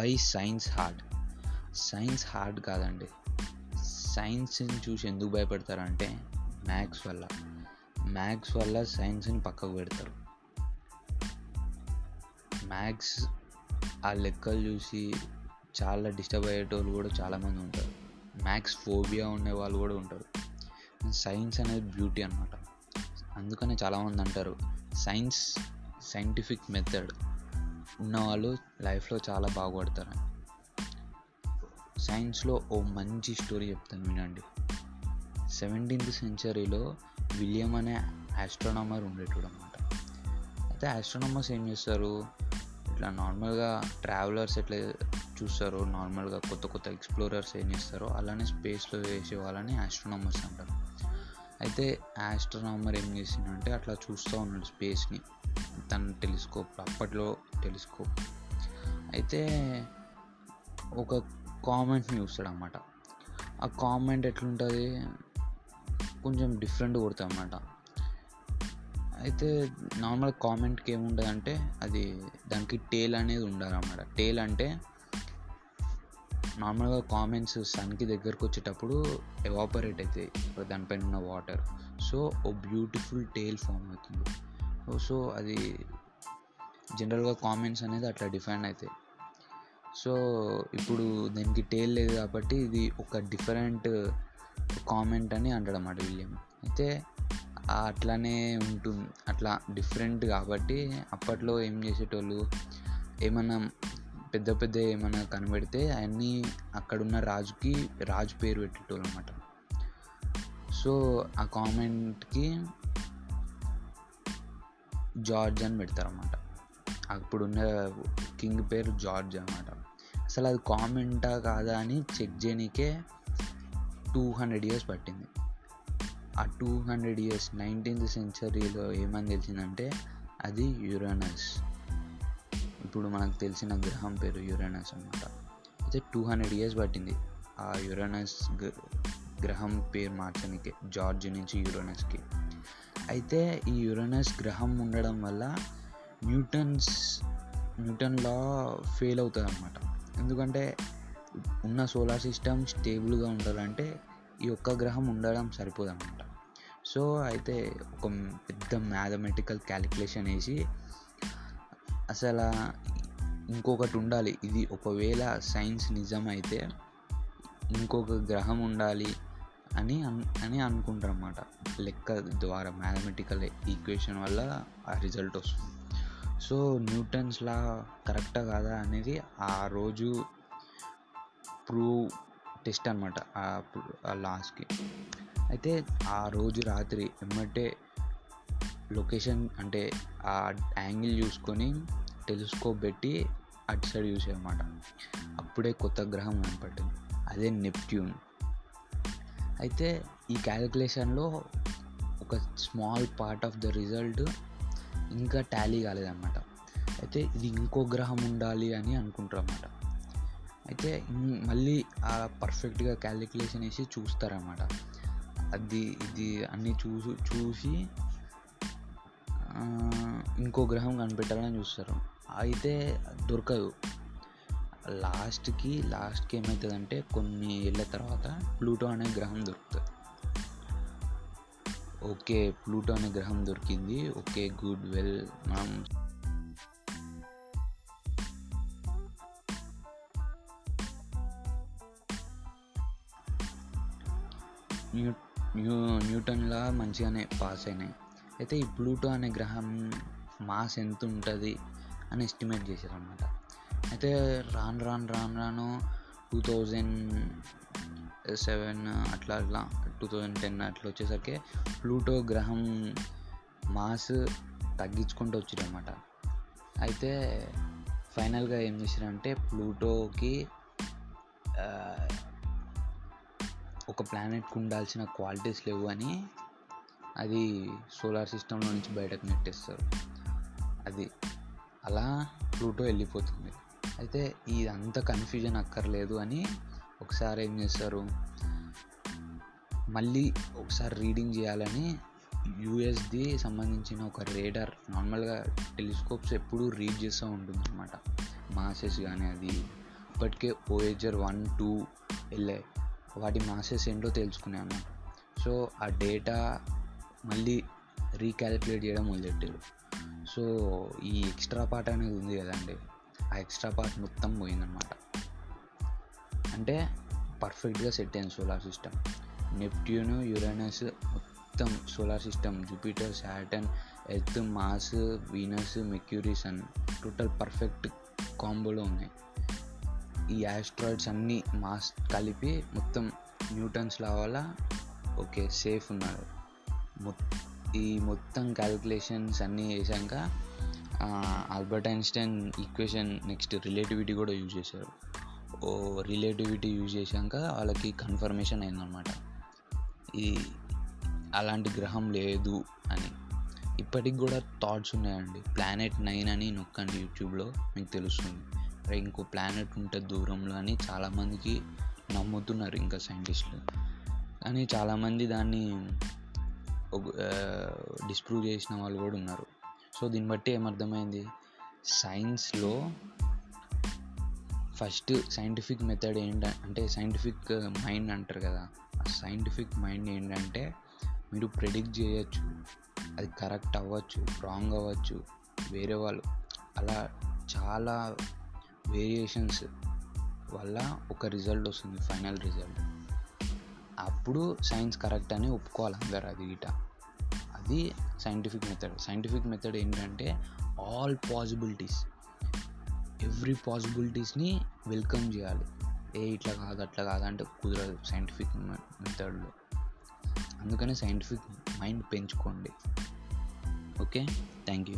Why science hard. Science hard కాదండి. సైన్స్ని చూసి ఎందుకు భయపడతారంటే మ్యాథ్స్ వల్ల. మ్యాథ్స్ వల్ల సైన్స్ని పక్కకు పెడతారు. మ్యాథ్స్ ఆ లెక్కలు చూసి చాలా డిస్టర్బ్ అయ్యేటోళ్ళు కూడా చాలామంది ఉంటారు. మ్యాథ్స్ ఫోబియా ఉండే వాళ్ళు కూడా ఉంటారు. సైన్స్ అనేది బ్యూటీ అనమాట అందుకనే చాలామంది అంటారు సైన్స్ సైంటిఫిక్ మెథడ్. ఉన్నవాళ్ళు లైఫ్లో చాలా బాగుపడతారు. సైన్స్లో ఓ మంచి స్టోరీ చెప్తాను వినండి. సెవెంటీన్త్ సెంచరీలో విలియం అనే ఆస్ట్రోనామర్ ఉండేటోడు అనమాట అయితే ఆస్ట్రోనామర్స్ ఏం చేస్తారు? ఇట్లా నార్మల్గా ట్రావెలర్స్ ఎట్లా చూస్తారో నార్మల్గా కొత్త కొత్త ఎక్స్ప్లోరర్స్ ఏం చేస్తారో అలానే స్పేస్లో వేసే వాళ్ళని ఆస్ట్రోనామర్స్ అంటారు. అయితే ఆస్ట్రోనామర్ ఏం చేసిందంటే అట్లా చూస్తూ ఉన్నాడు స్పేస్ని తన టెలిస్కోప్ అప్పట్లో టెలిస్కోప్. అయితే ఒక కామెంట్ని చూస్తాడు అనమాట ఆ కామెంట్ ఎట్లుంటుంది? కొంచెం డిఫరెంట్ కొడుతుంది అనమాట అయితే నార్మల్ కామెంట్కి ఏముంటుంది అంటే అది దానికి టేల్ అనేది ఉండాలన్నమాట. టేల్ అంటే నార్మల్గా కామెంట్స్ సన్కి దగ్గరకు వచ్చేటప్పుడు ఎవాపరేట్ అవుతాయి దానిపైన ఉన్న water. So oh beautiful tail form అవుతుంది. Oh, సో అది జనరల్గా కామెంట్స్ అనేది అట్లా డిఫైన్ అవుతాయి సో ఇప్పుడు దీనికి టేల్ లేదు కాబట్టి ఇది ఒక డిఫరెంట్ కామెంట్ అని అంటాడన్నమాట విలియం అయితే అట్లానే ఉంటుంది. అట్లా డిఫరెంట్ కాబట్టి అప్పట్లో ఏం చేసేటోళ్ళు ఏమన్నా పెద్ద పెద్ద ఏమైనా కనబడితే అవన్నీ అక్కడున్న రాజుకి రాజు పేరు పెట్టేటోళ్ళు అనమాట సో ఆ కామెంట్కి జార్జ్ అని పెడతారన్నమాట. అప్పుడున్న కింగ్ పేరు జార్జ్ అనమాట అసలు అది కామెంటా కాదా అని చెక్ చేయడానికే టూ హండ్రెడ్ ఇయర్స్ పట్టింది. ఆ టూ హండ్రెడ్ ఇయర్స్ నైన్టీన్త్ సెంచరీలో ఏమని తెలిసిందంటే అది యురానస్. ఇప్పుడు మనకు తెలిసిన గ్రహం పేరు యురానస్ అనమాట అయితే టూ హండ్రెడ్ ఇయర్స్ పట్టింది. ఆ యురానస్ గ్రహం పేరు మార్చడానికి జార్జ్ నుంచి యురానస్కి. అయితే ఈ యురానస్ గ్రహం ఉండడం వల్ల న్యూటన్స్ న్యూటన్ లా ఫెయిల్ అవుతుంది అనమాట ఎందుకంటే ఉన్న సోలార్ సిస్టమ్ స్టేబుల్గా ఉండాలంటే ఈ ఒక్క గ్రహం ఉండడం సరిపోదు అనమాట సో అయితే ఒక పెద్ద మ్యాథమెటికల్ క్యాలిక్యులేషన్ వేసి అసలు ఇంకొకటి ఉండాలి. ఇది ఒకవేళ సైన్స్ నిజమైతే ఇంకొక గ్రహం ఉండాలి అని అని అనుకుంటారు అన్నమాట లెక్క ద్వారా మ్యాథమెటికల్ ఈక్వేషన్ వల్ల ఆ రిజల్ట్ వస్తుంది. సో న్యూటన్స్ లా కరెక్టా కాదా అనేది ఆ రోజు ప్రూవ్ టెస్ట్ అనమాట ఆ లాస్ట్కి అయితే ఆ రోజు రాత్రి ఎమ్మటే లొకేషన్ అంటే ఆ యాంగిల్ చూసుకొని టెలిస్కోప్ పెట్టి అటు సైడ్ చూసారన్నమాట అప్పుడే కొత్త గ్రహం కనపడింది. అదే నెప్ట్యూన్. అయితే ఈ క్యాలిక్యులేషన్లో ఒక small part of the result ఇంకా టాలీ కాలేదన్నమాట. అయితే ఇది ఇంకో గ్రహం ఉండాలి అని అనుకుంటారన్నమాట. అయితే మళ్ళీ ఆ పర్ఫెక్ట్గా క్యాలిక్యులేషన్ వేసి చూస్తారన్నమాట. అది ఇది అన్నీ చూసి చూసి ఇంకో గ్రహం కనిపెట్టాలని చూస్తారు. అయితే దొరకదు. లాస్ట్కి లాస్ట్కి ఏమవుతుందంటే కొన్ని ఏళ్ళ తర్వాత ప్లూటో అనే గ్రహం దొరుకుతుంది. ఓకే ప్లూటో అనే గ్రహం దొరికింది. ఓకే గుడ్ వెల్ మనం న్యూ న్యూ న్యూటన్లా మంచిగానే పాస్ అయినాయి. అయితే ఈ ప్లూటో అనే గ్రహం మాస్ ఎంత ఉంటుంది అని ఎస్టిమేట్ చేశారు అనమాట అయితే రాను రాను రాను రాను టూ థౌజండ్ సెవెన్ అట్లా అట్లా టూ థౌజండ్ టెన్ అట్లా వచ్చేసరికి ప్లూటో గ్రహం మాస్ తగ్గించుకుంటూ వచ్చారు అనమాట అయితే ఫైనల్గా ఏం చేశారంటే ప్లూటోకి ఒక ప్లానెట్కి ఉండాల్సిన క్వాలిటీస్ లేవు అని అది సోలార్ సిస్టంలో నుంచి బయటకు నెట్టేస్తారు. అది అలా ప్లూటో వెళ్ళిపోతుంది. అయితే ఇదంతా కన్ఫ్యూజన్ అక్కర్లేదు అని ఒకసారి ఏం చేస్తారు? మళ్ళీ ఒకసారి రీడింగ్ చేయాలని యూఎస్ది సంబంధించిన ఒక రేడర్ నార్మల్గా టెలిస్కోప్స్ ఎప్పుడూ రీడ్ చేస్తూ ఉంటుంది అనమాట మాసెస్ కానీ అది. ఇప్పటికే ఓఏజర్ వన్ టూ వెళ్ళాయి వాటి మాసెస్ ఏంటో తెలుసుకున్నాయి అన్నమాట సో ఆ డేటా మళ్ళీ రీక్యాలిక్యులేట్ చేయడం మొదలెట్టారు. సో ఈ ఎక్స్ట్రా పార్ట్ అనేది ఉంది కదండి. ఆ ఎక్స్ట్రా పార్ట్ మొత్తం పోయిందన్నమాట. అంటే పర్ఫెక్ట్గా సెట్ అయింది సోలార్ సిస్టమ్. నెప్ట్యూన్ యురేనస్ మొత్తం solar system Jupiter Saturn earth Mars Venus Mercury sun total perfect కాంబోలో ఉన్నాయి. ఈ ఆస్ట్రాయిడ్స్ అన్నీ మాస్ కలిపి మొత్తం న్యూటన్స్ లా వల్ల ఓకే సేఫ్ ఉన్నారు. ఈ మొత్తం క్యాలిక్యులేషన్స్ అన్నీ చేశాక Albert Einstein equation next relativity కూడా యూజ్ చేశారు. ఓ రిలేటివిటీ యూజ్ చేశాక వాళ్ళకి కన్ఫర్మేషన్ అయిందనమాట ఈ అలాంటి గ్రహం లేదు అని. ఇప్పటికి కూడా థాట్స్ ఉన్నాయండి. ప్లానెట్ నైన్ అని నొక్కండి యూట్యూబ్లో మీకు తెలుస్తుంది. అరే ఇంకో ప్లానెట్ ఉంటుంది దూరంలో అని చాలామందికి నమ్ముతున్నారు ఇంకా సైంటిస్టులు కానీ చాలామంది దాన్ని డిస్ప్రూవ్ చేసిన వాళ్ళు కూడా ఉన్నారు. సో దీన్ని బట్టి ఏమర్థమైంది? సైన్స్లో ఫస్ట్ సైంటిఫిక్ మెథడ్ ఏంట అంటే సైంటిఫిక్ మైండ్ అంటారు కదా ఆ సైంటిఫిక్ మైండ్ ఏంటంటే మీరు ప్రెడిక్ట్ చేయొచ్చు అది కరెక్ట్ అవ్వచ్చు రాంగ్ అవ్వచ్చు వేరే వాళ్ళు. అలా చాలా వేరియేషన్స్ వల్ల ఒక రిజల్ట్ వస్తుంది ఫైనల్ రిజల్ట్. అప్పుడు సైన్స్ కరెక్ట్ అని ఒప్పుకోవాలి అందరు అది ఇట అది సైంటిఫిక్ మెథడ్ సైంటిఫిక్ మెథడ్ ఏంటంటే ఆల్ పాసిబిలిటీస్ ఎవ్రీ పాసిబిలిటీస్ని వెల్కమ్ చేయాలి. ఏ ఇట్లా కాదు అట్లా కాదు అంటే కుదరదు సైంటిఫిక్ మెథడ్లో అందుకనే సైంటిఫిక్ మైండ్ పెంచుకోండి. Okay thank you